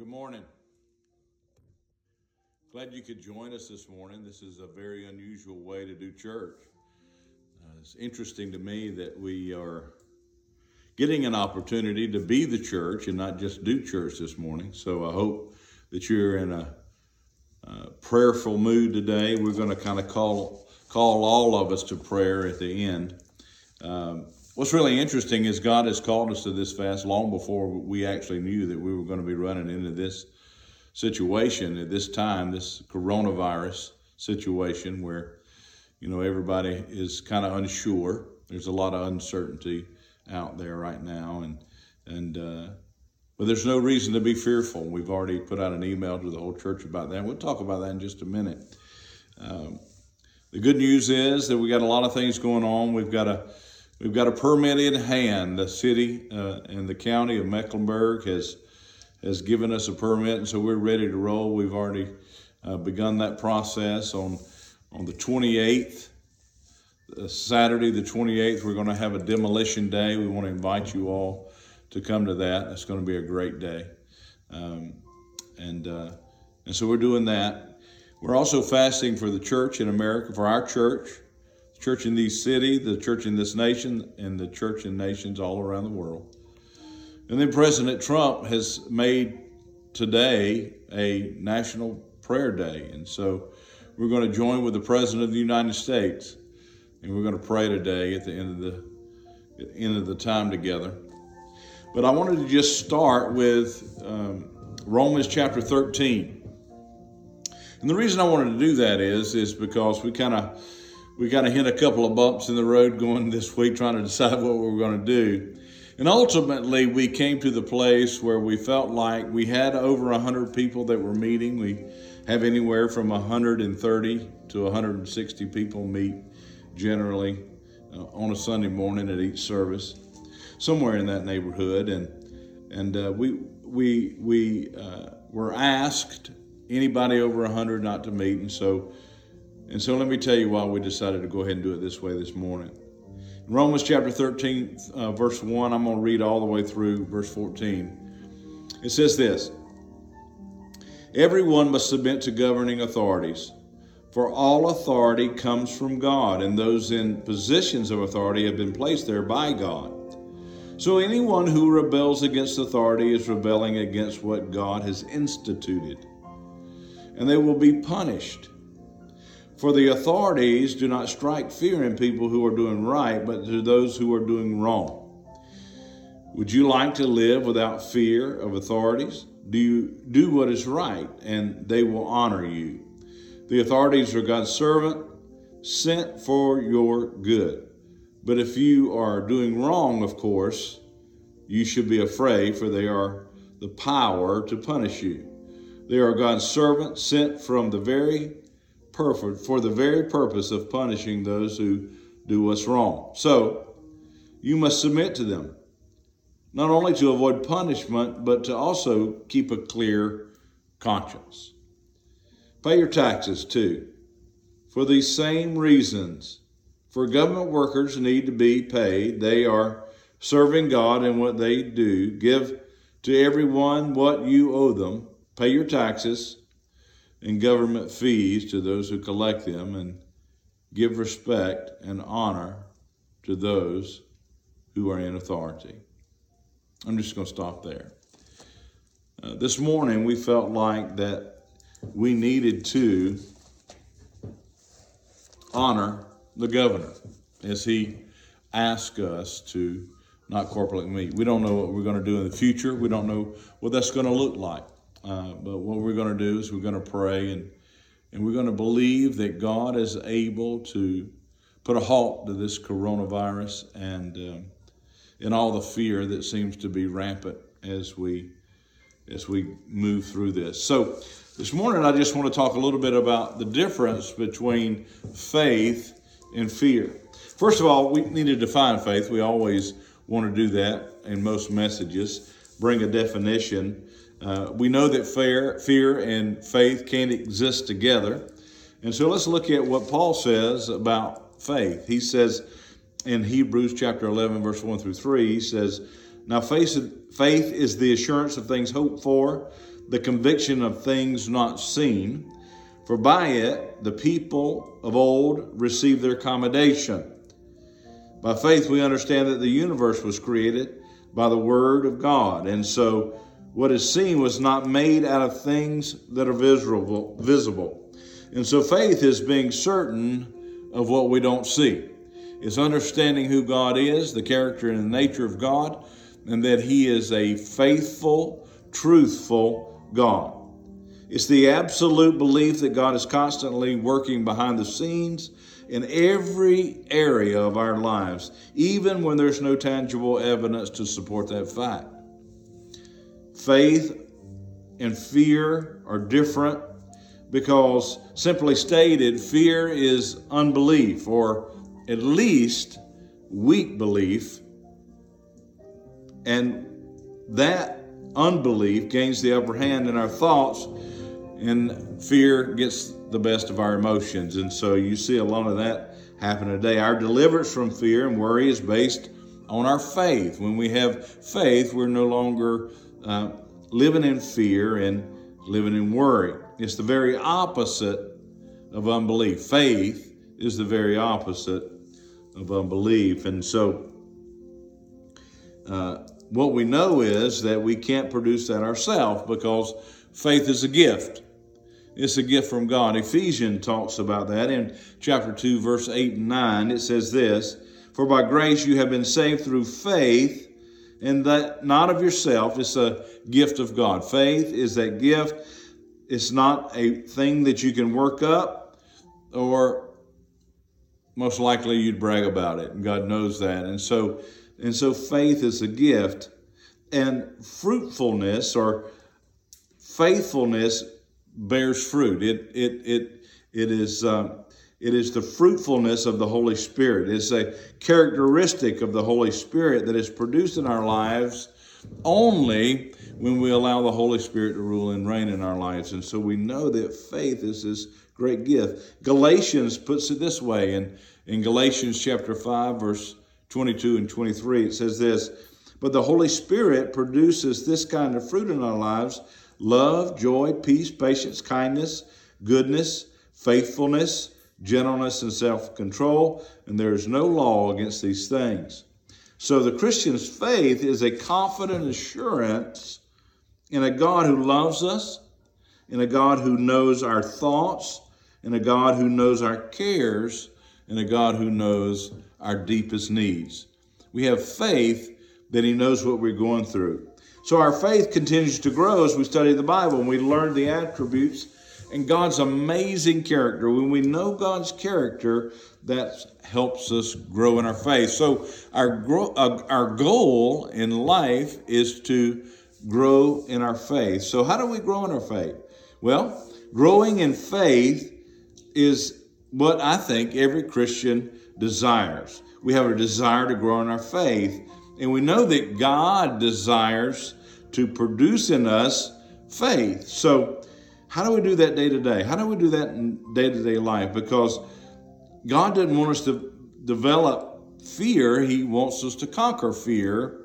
good morning. Glad you could join us this morning. This is a very unusual way to do church. Uh, it's interesting to me that we are getting an opportunity to be the church and not just do church this morning. So I hope that you're in a, prayerful mood today. We're going to kind of call call all of us to prayer at the end. Um, what's really interesting is God has called us to this fast long before we actually knew that we were going to be running into this situation at this time, this coronavirus situation where, you know, everybody is kind of unsure. There's a lot of uncertainty out there right now, and and uh, but there's no reason to be fearful. We've already put out an email to the whole church about that. We'll talk about that in just a minute. Um, the good news is that we got a lot of things going on. We've got a we've got a permit in hand. The city uh, and the county of Mecklenburg has has given us a permit, and so we're ready to roll. We've already uh, begun that process on on the 28th. Uh, Saturday, the 28th, we're going to have a demolition day. We want to invite you all to come to that. It's going to be a great day, um, and uh, and so we're doing that. We're also fasting for the church in America, for our church, church in these cities, the church in this nation, and the church in nations all around the world. And then President Trump has made today a national prayer day. And so we're going to join with the President of the United States and we're going to pray today at the end of the, end of the time together. But I wanted to just start with um, Romans chapter 13. And the reason I wanted to do that is, is because we kind of we kind of hit a couple of bumps in the road going this week trying to decide what we were going to do. And ultimately, we came to the place where we felt like we had over 100 people that were meeting. We have anywhere from 130 to 160 people meet generally uh, on a Sunday morning at each service, somewhere in that neighborhood. And, and uh, we, we, we uh, were asked anybody over 100 not to meet. And so, and so let me tell you why we decided to go ahead and do it this way this morning. In Romans chapter 13, uh, verse 1, I'm going to read all the way through verse 14. It says this Everyone must submit to governing authorities, for all authority comes from God, and those in positions of authority have been placed there by God. So anyone who rebels against authority is rebelling against what God has instituted and they will be punished. For the authorities do not strike fear in people who are doing right, but to those who are doing wrong. Would you like to live without fear of authorities? Do you do what is right, and they will honor you? The authorities are God's servant, sent for your good. But if you are doing wrong, of course, you should be afraid, for they are the power to punish you. They are God's servants sent from the very perfect for the very purpose of punishing those who do what's wrong. So you must submit to them, not only to avoid punishment, but to also keep a clear conscience. Pay your taxes too, for these same reasons. For government workers need to be paid. They are serving God in what they do. Give to everyone what you owe them Pay your taxes and government fees to those who collect them, and give respect and honor to those who are in authority. I'm just going to stop there. Uh, this morning, we felt like that we needed to honor the governor as he asked us to not corporately meet. We don't know what we're going to do in the future. We don't know what that's going to look like. Uh, but what we're going to do is we're going to pray and, and we're going to believe that God is able to put a halt to this coronavirus and in all the fear that seems to be rampant as we as we move through this. So this morning I just want to talk a little bit about the difference between faith and fear. First of all, we need to define faith. We always want to do that in most messages, bring a definition uh, we know that fear, fear and faith can't exist together. And so let's look at what Paul says about faith. He says in Hebrews chapter 11, verse 1 through 3, he says, Now faith, faith is the assurance of things hoped for, the conviction of things not seen, for by it the people of old received their commendation. By faith, we understand that the universe was created by the Word of God. And so, what is seen was not made out of things that are visible. visible. And so, faith is being certain of what we don't see. It's understanding who God is, the character and the nature of God, and that He is a faithful, truthful God. It's the absolute belief that God is constantly working behind the scenes in every area of our lives, even when there's no tangible evidence to support that fact. Faith and fear are different because, simply stated, fear is unbelief or at least weak belief. And that unbelief gains the upper hand in our thoughts, and fear gets the best of our emotions. And so you see a lot of that happen today. Our deliverance from fear and worry is based on our faith. When we have faith, we're no longer uh, living in fear and living in worry. It's the very opposite of unbelief. Faith is the very opposite of unbelief. And so, uh, what we know is that we can't produce that ourselves because faith is a gift. It's a gift from God. Ephesians talks about that in chapter 2, verse 8 and 9. It says this For by grace you have been saved through faith, and that not of yourself, it's a gift of God. Faith is that gift. It's not a thing that you can work up or most likely you'd brag about it and god knows that and so and so faith is a gift and fruitfulness or faithfulness bears fruit it it it it is um, it is the fruitfulness of the holy spirit. It's a characteristic of the holy spirit that is produced in our lives only when we allow the holy spirit to rule and reign in our lives. And so we know that faith is this great gift. Galatians puts it this way and in Galatians chapter 5, verse 22 and 23, it says this But the Holy Spirit produces this kind of fruit in our lives love, joy, peace, patience, kindness, goodness, faithfulness, gentleness, and self control. And there is no law against these things. So the Christian's faith is a confident assurance in a God who loves us, in a God who knows our thoughts, in a God who knows our cares, in a God who knows our deepest needs. We have faith that He knows what we're going through. So our faith continues to grow as we study the Bible and we learn the attributes and God's amazing character. When we know God's character, that helps us grow in our faith. So our grow, uh, our goal in life is to grow in our faith. So how do we grow in our faith? Well, growing in faith is what I think every Christian desires. We have a desire to grow in our faith, and we know that God desires to produce in us faith. So, how do we do that day to day? How do we do that in day to day life? Because God doesn't want us to develop fear, He wants us to conquer fear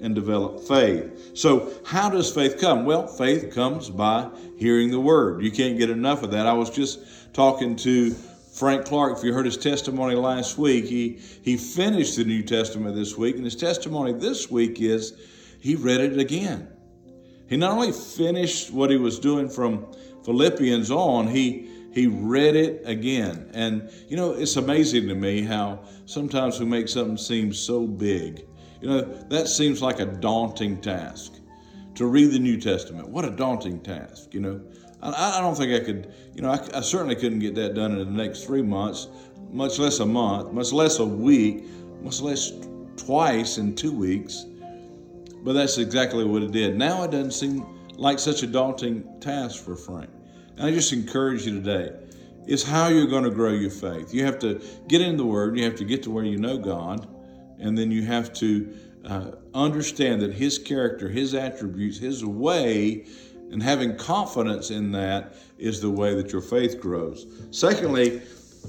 and develop faith. So, how does faith come? Well, faith comes by hearing the word. You can't get enough of that. I was just talking to Frank Clark, if you heard his testimony last week, he, he finished the New Testament this week, and his testimony this week is he read it again. He not only finished what he was doing from Philippians on, he he read it again. And you know, it's amazing to me how sometimes we make something seem so big. You know, that seems like a daunting task. To read the New Testament, what a daunting task, you know. I, I don't think I could, you know, I, I certainly couldn't get that done in the next three months, much less a month, much less a week, much less twice in two weeks. But that's exactly what it did. Now it doesn't seem like such a daunting task for Frank. And I just encourage you today. It's how you're going to grow your faith. You have to get in the Word, you have to get to where you know God, and then you have to uh, understand that His character, His attributes, His way and having confidence in that is the way that your faith grows. Secondly,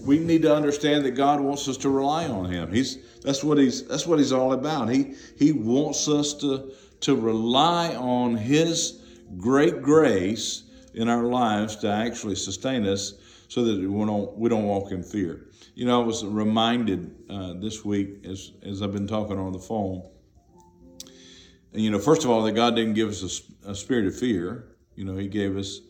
we need to understand that God wants us to rely on Him. He's that's what He's that's what He's all about. He He wants us to to rely on His great grace in our lives to actually sustain us so that we don't, we don't walk in fear. You know, I was reminded uh, this week as, as I've been talking on the phone. And, you know, first of all, that God didn't give us a, a spirit of fear. You know, He gave us,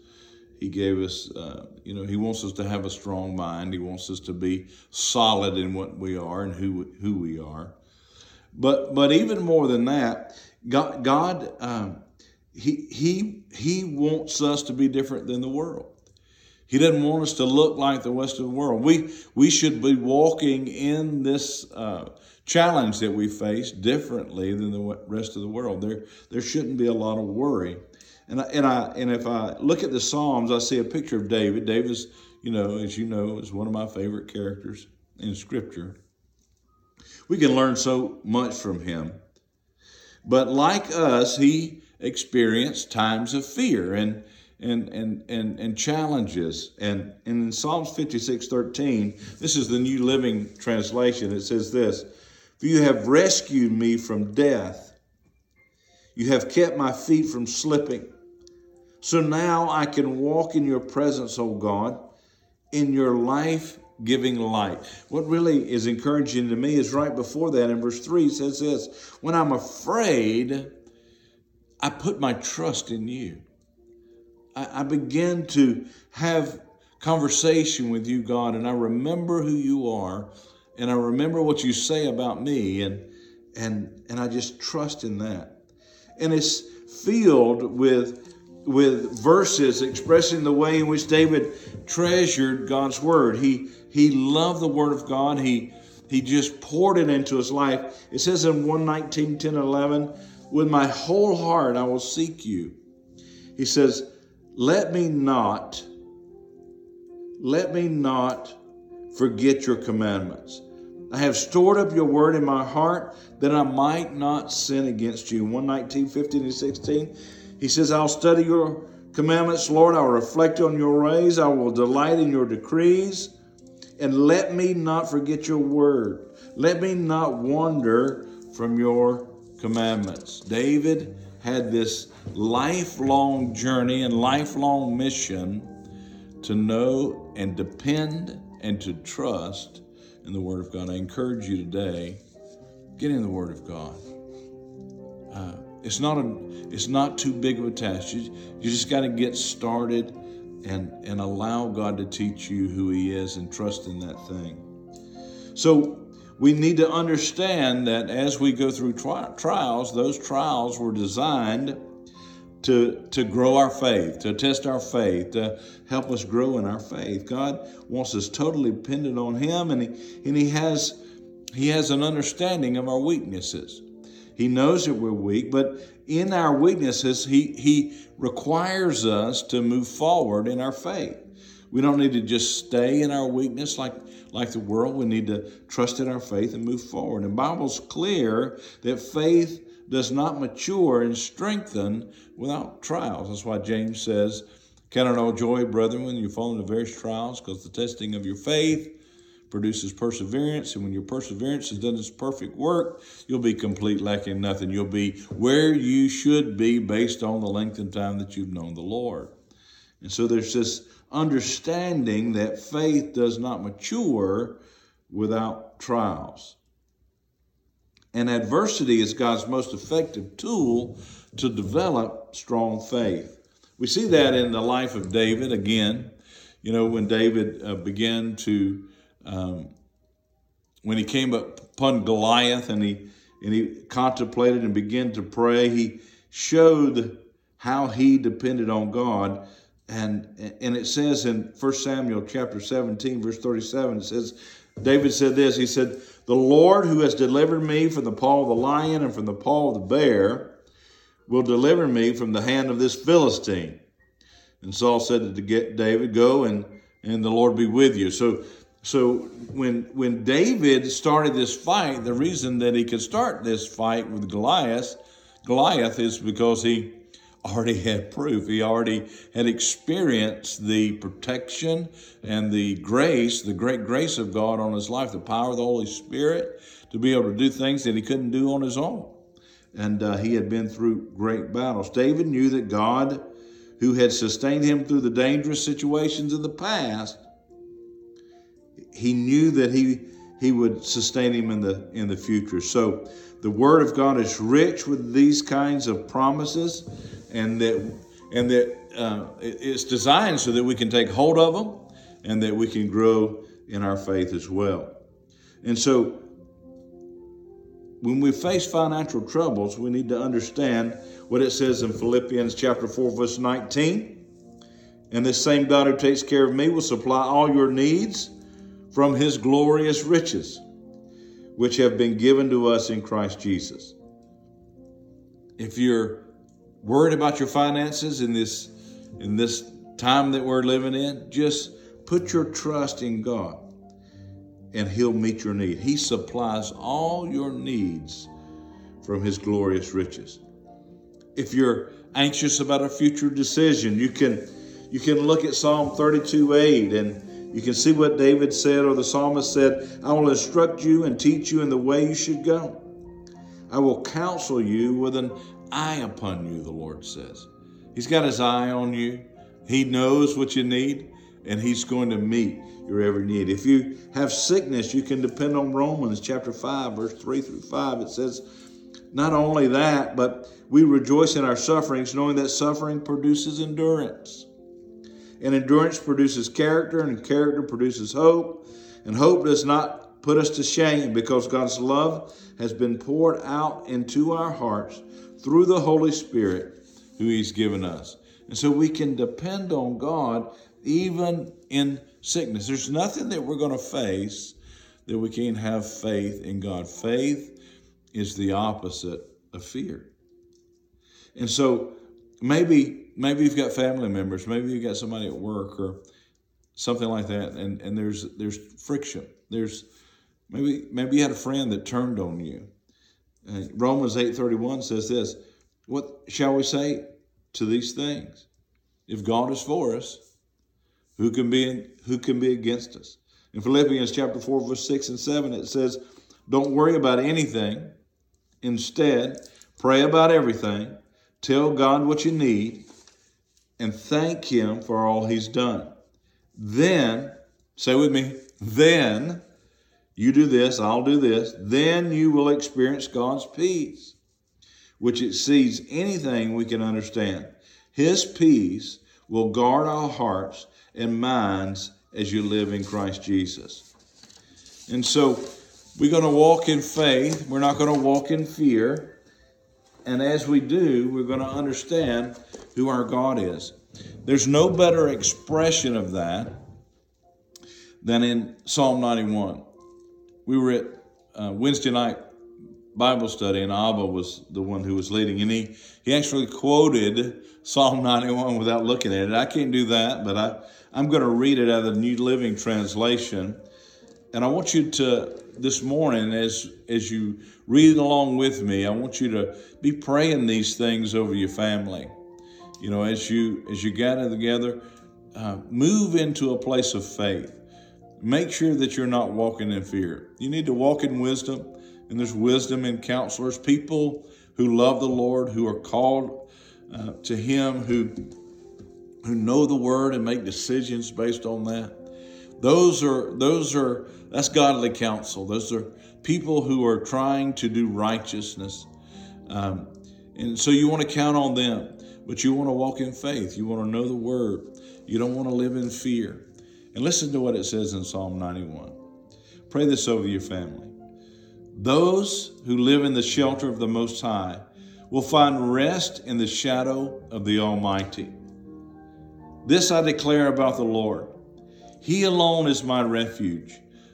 He gave us, uh, you know, He wants us to have a strong mind. He wants us to be solid in what we are and who who we are. But but even more than that, God, God um, he he he wants us to be different than the world. He doesn't want us to look like the rest of the world. We we should be walking in this uh, challenge that we face differently than the rest of the world. There there shouldn't be a lot of worry. And I, and I and if I look at the Psalms, I see a picture of David. David's, you know, as you know, is one of my favorite characters in Scripture. We can learn so much from him. But like us, he experienced times of fear and and and and, and challenges. And, and in Psalms 56, 13, this is the New Living Translation. It says this For you have rescued me from death. You have kept my feet from slipping. So now I can walk in your presence, O God, in your life giving light. What really is encouraging to me is right before that in verse 3 says this When I'm afraid, I put my trust in you. I, I begin to have conversation with you, God, and I remember who you are, and I remember what you say about me, and and and I just trust in that. And it's filled with with verses expressing the way in which David treasured God's word. He he loved the word of God. He he just poured it into his life. It says in 119, 10, 11, with my whole heart I will seek you. He says, let me not, let me not forget your commandments. I have stored up your word in my heart that I might not sin against you. 119, 15, and 16. He says, I'll study your commandments, Lord. I'll reflect on your ways. I will delight in your decrees. And let me not forget your word. Let me not wander from your commandments. David had this lifelong journey and lifelong mission to know and depend and to trust in the Word of God. I encourage you today, get in the Word of God. Uh, it's not a, it's not too big of a task. You, you just got to get started and and allow God to teach you who He is and trust in that thing. So we need to understand that as we go through tri- trials, those trials were designed to, to grow our faith, to test our faith, to help us grow in our faith. God wants us totally dependent on Him, and He, and he, has, he has an understanding of our weaknesses. He knows that we're weak, but in our weaknesses, He, he requires us to move forward in our faith. We don't need to just stay in our weakness like, like the world. We need to trust in our faith and move forward. And the Bible's clear that faith does not mature and strengthen without trials. That's why James says, Count it all joy, brethren, when you fall into various trials, because the testing of your faith produces perseverance. And when your perseverance has done its perfect work, you'll be complete, lacking nothing. You'll be where you should be based on the length and time that you've known the Lord. And so there's this understanding that faith does not mature without trials. And adversity is God's most effective tool to develop strong faith. We see that in the life of David again. You know, when David uh, began to, um, when he came upon Goliath and he and he contemplated and began to pray, he showed how he depended on God. And and it says in 1 Samuel chapter 17, verse 37, it says, David said this, he said, The Lord who has delivered me from the paw of the lion and from the paw of the bear will deliver me from the hand of this Philistine. And Saul said to David, Go and, and the Lord be with you. So so when when David started this fight, the reason that he could start this fight with Goliath, Goliath is because he already had proof. He already had experienced the protection and the grace, the great grace of God on his life, the power of the Holy Spirit to be able to do things that he couldn't do on his own. and uh, he had been through great battles. David knew that God, who had sustained him through the dangerous situations in the past, he knew that he he would sustain him in the in the future. So the word of God is rich with these kinds of promises, and that and that uh, it's designed so that we can take hold of them and that we can grow in our faith as well. And so when we face financial troubles, we need to understand what it says in Philippians chapter 4, verse 19. And this same God who takes care of me will supply all your needs from his glorious riches, which have been given to us in Christ Jesus. If you're worried about your finances in this in this time that we're living in, just put your trust in God and He'll meet your need. He supplies all your needs from His glorious riches. If you're anxious about a future decision, you can you can look at Psalm 32 8 and you can see what David said or the psalmist said, I will instruct you and teach you in the way you should go. I will counsel you with an eye upon you, the Lord says. He's got his eye on you. He knows what you need, and he's going to meet your every need. If you have sickness, you can depend on Romans chapter 5, verse 3 through 5. It says, Not only that, but we rejoice in our sufferings, knowing that suffering produces endurance. And endurance produces character, and character produces hope. And hope does not put us to shame because God's love has been poured out into our hearts through the Holy Spirit who He's given us. And so we can depend on God even in sickness. There's nothing that we're going to face that we can't have faith in God. Faith is the opposite of fear. And so maybe maybe you've got family members, maybe you've got somebody at work or something like that, and, and there's there's friction. There's maybe maybe you had a friend that turned on you. Uh, Romans 8:31 says this, what shall we say to these things? If God is for us, who can be who can be against us? In Philippians chapter 4, verse 6 and 7, it says, Don't worry about anything. Instead, pray about everything. Tell God what you need and thank Him for all He's done. Then, say with me, then you do this, I'll do this, then you will experience God's peace, which exceeds anything we can understand. His peace will guard our hearts and minds as you live in Christ Jesus. And so we're going to walk in faith. We're not going to walk in fear. And as we do, we're going to understand who our God is. There's no better expression of that than in Psalm 91. We were at uh, Wednesday night Bible study, and Abba was the one who was leading, and he, he actually quoted Psalm 91 without looking at it. I can't do that, but I, I'm going to read it out of the New Living Translation. And I want you to, this morning, as, as you read along with me, I want you to be praying these things over your family. You know, as you as you gather together, uh, move into a place of faith. Make sure that you're not walking in fear. You need to walk in wisdom, and there's wisdom in counselors, people who love the Lord, who are called uh, to Him, who who know the word and make decisions based on that. Those are those are that's godly counsel. Those are people who are trying to do righteousness, um, and so you want to count on them. But you want to walk in faith. You want to know the word. You don't want to live in fear. And listen to what it says in Psalm 91. Pray this over your family. Those who live in the shelter of the Most High will find rest in the shadow of the Almighty. This I declare about the Lord. He alone is my refuge,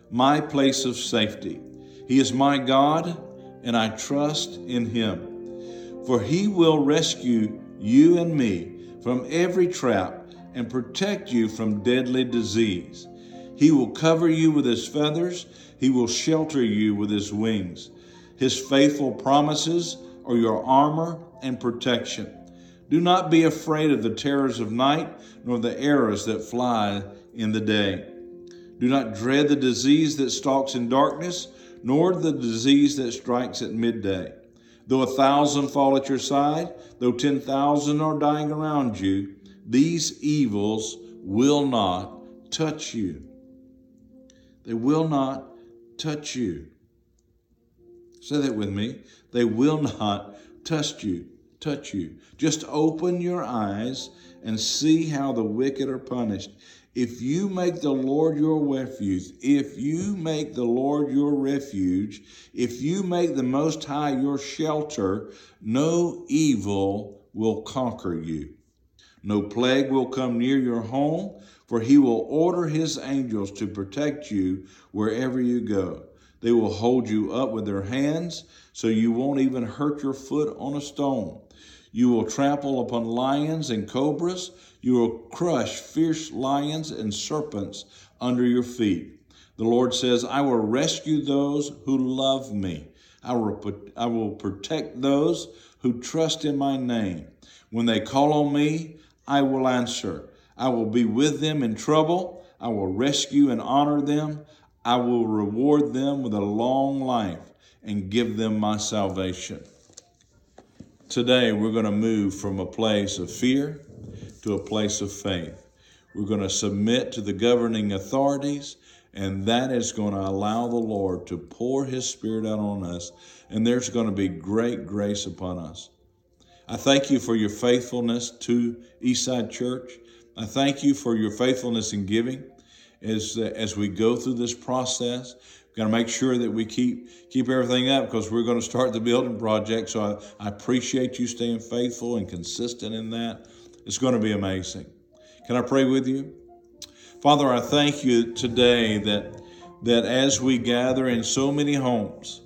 my place of safety. He is my God, and I trust in him. For he will rescue you and me from every trap and protect you from deadly disease. He will cover you with his feathers, he will shelter you with his wings. His faithful promises are your armor and protection. Do not be afraid of the terrors of night, nor the arrows that fly in the day. Do not dread the disease that stalks in darkness, nor the disease that strikes at midday. Though a thousand fall at your side, though 10,000 are dying around you, these evils will not touch you. They will not touch you. Say that with me. They will not touch you. Touch you. Just open your eyes and see how the wicked are punished. If you make the Lord your refuge, if you make the Lord your refuge, if you make the Most High your shelter, no evil will conquer you. No plague will come near your home, for he will order his angels to protect you wherever you go. They will hold you up with their hands, so you won't even hurt your foot on a stone. You will trample upon lions and cobras. You will crush fierce lions and serpents under your feet. The Lord says, I will rescue those who love me. I will, I will protect those who trust in my name. When they call on me, I will answer. I will be with them in trouble. I will rescue and honor them. I will reward them with a long life and give them my salvation. Today, we're going to move from a place of fear to a place of faith. We're going to submit to the governing authorities, and that is going to allow the Lord to pour His Spirit out on us, and there's going to be great grace upon us. I thank you for your faithfulness to Eastside Church. I thank you for your faithfulness in giving as, uh, as we go through this process. We've got to make sure that we keep keep everything up because we're going to start the building project. So I, I appreciate you staying faithful and consistent in that. It's going to be amazing. Can I pray with you? Father, I thank you today that that as we gather in so many homes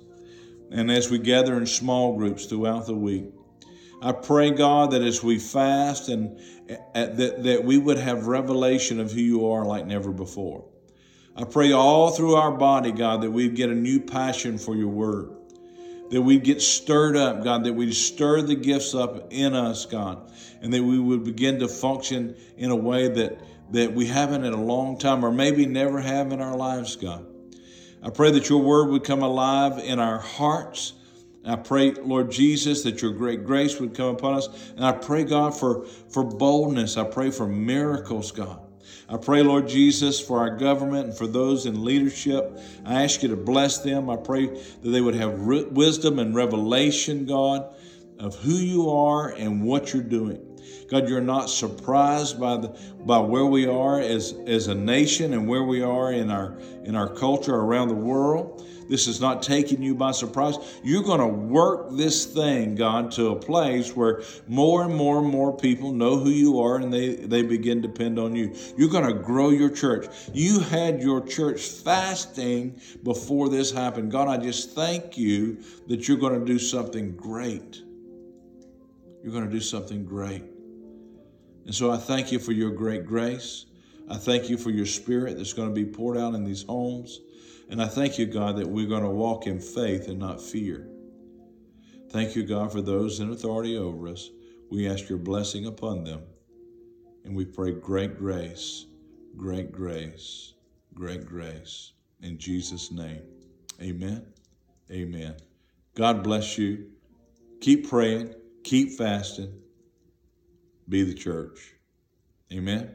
and as we gather in small groups throughout the week, I pray, God, that as we fast and uh, that, that we would have revelation of who you are like never before. I pray all through our body, God, that we'd get a new passion for your word, that we'd get stirred up, God, that we'd stir the gifts up in us, God, and that we would begin to function in a way that, that we haven't in a long time or maybe never have in our lives, God. I pray that your word would come alive in our hearts I pray, Lord Jesus, that your great grace would come upon us. And I pray, God, for, for boldness. I pray for miracles, God. I pray, Lord Jesus, for our government and for those in leadership. I ask you to bless them. I pray that they would have wisdom and revelation, God, of who you are and what you're doing. God, you're not surprised by the by where we are as as a nation and where we are in our in our culture around the world. This is not taking you by surprise. You're going to work this thing, God, to a place where more and more and more people know who you are and they, they begin to depend on you. You're going to grow your church. You had your church fasting before this happened. God, I just thank you that you're going to do something great. You're going to do something great. And so I thank you for your great grace. I thank you for your spirit that's going to be poured out in these homes. And I thank you, God, that we're going to walk in faith and not fear. Thank you, God, for those in authority over us. We ask your blessing upon them. And we pray great grace, great grace, great grace. In Jesus' name, amen. Amen. God bless you. Keep praying, keep fasting. Be the church. Amen.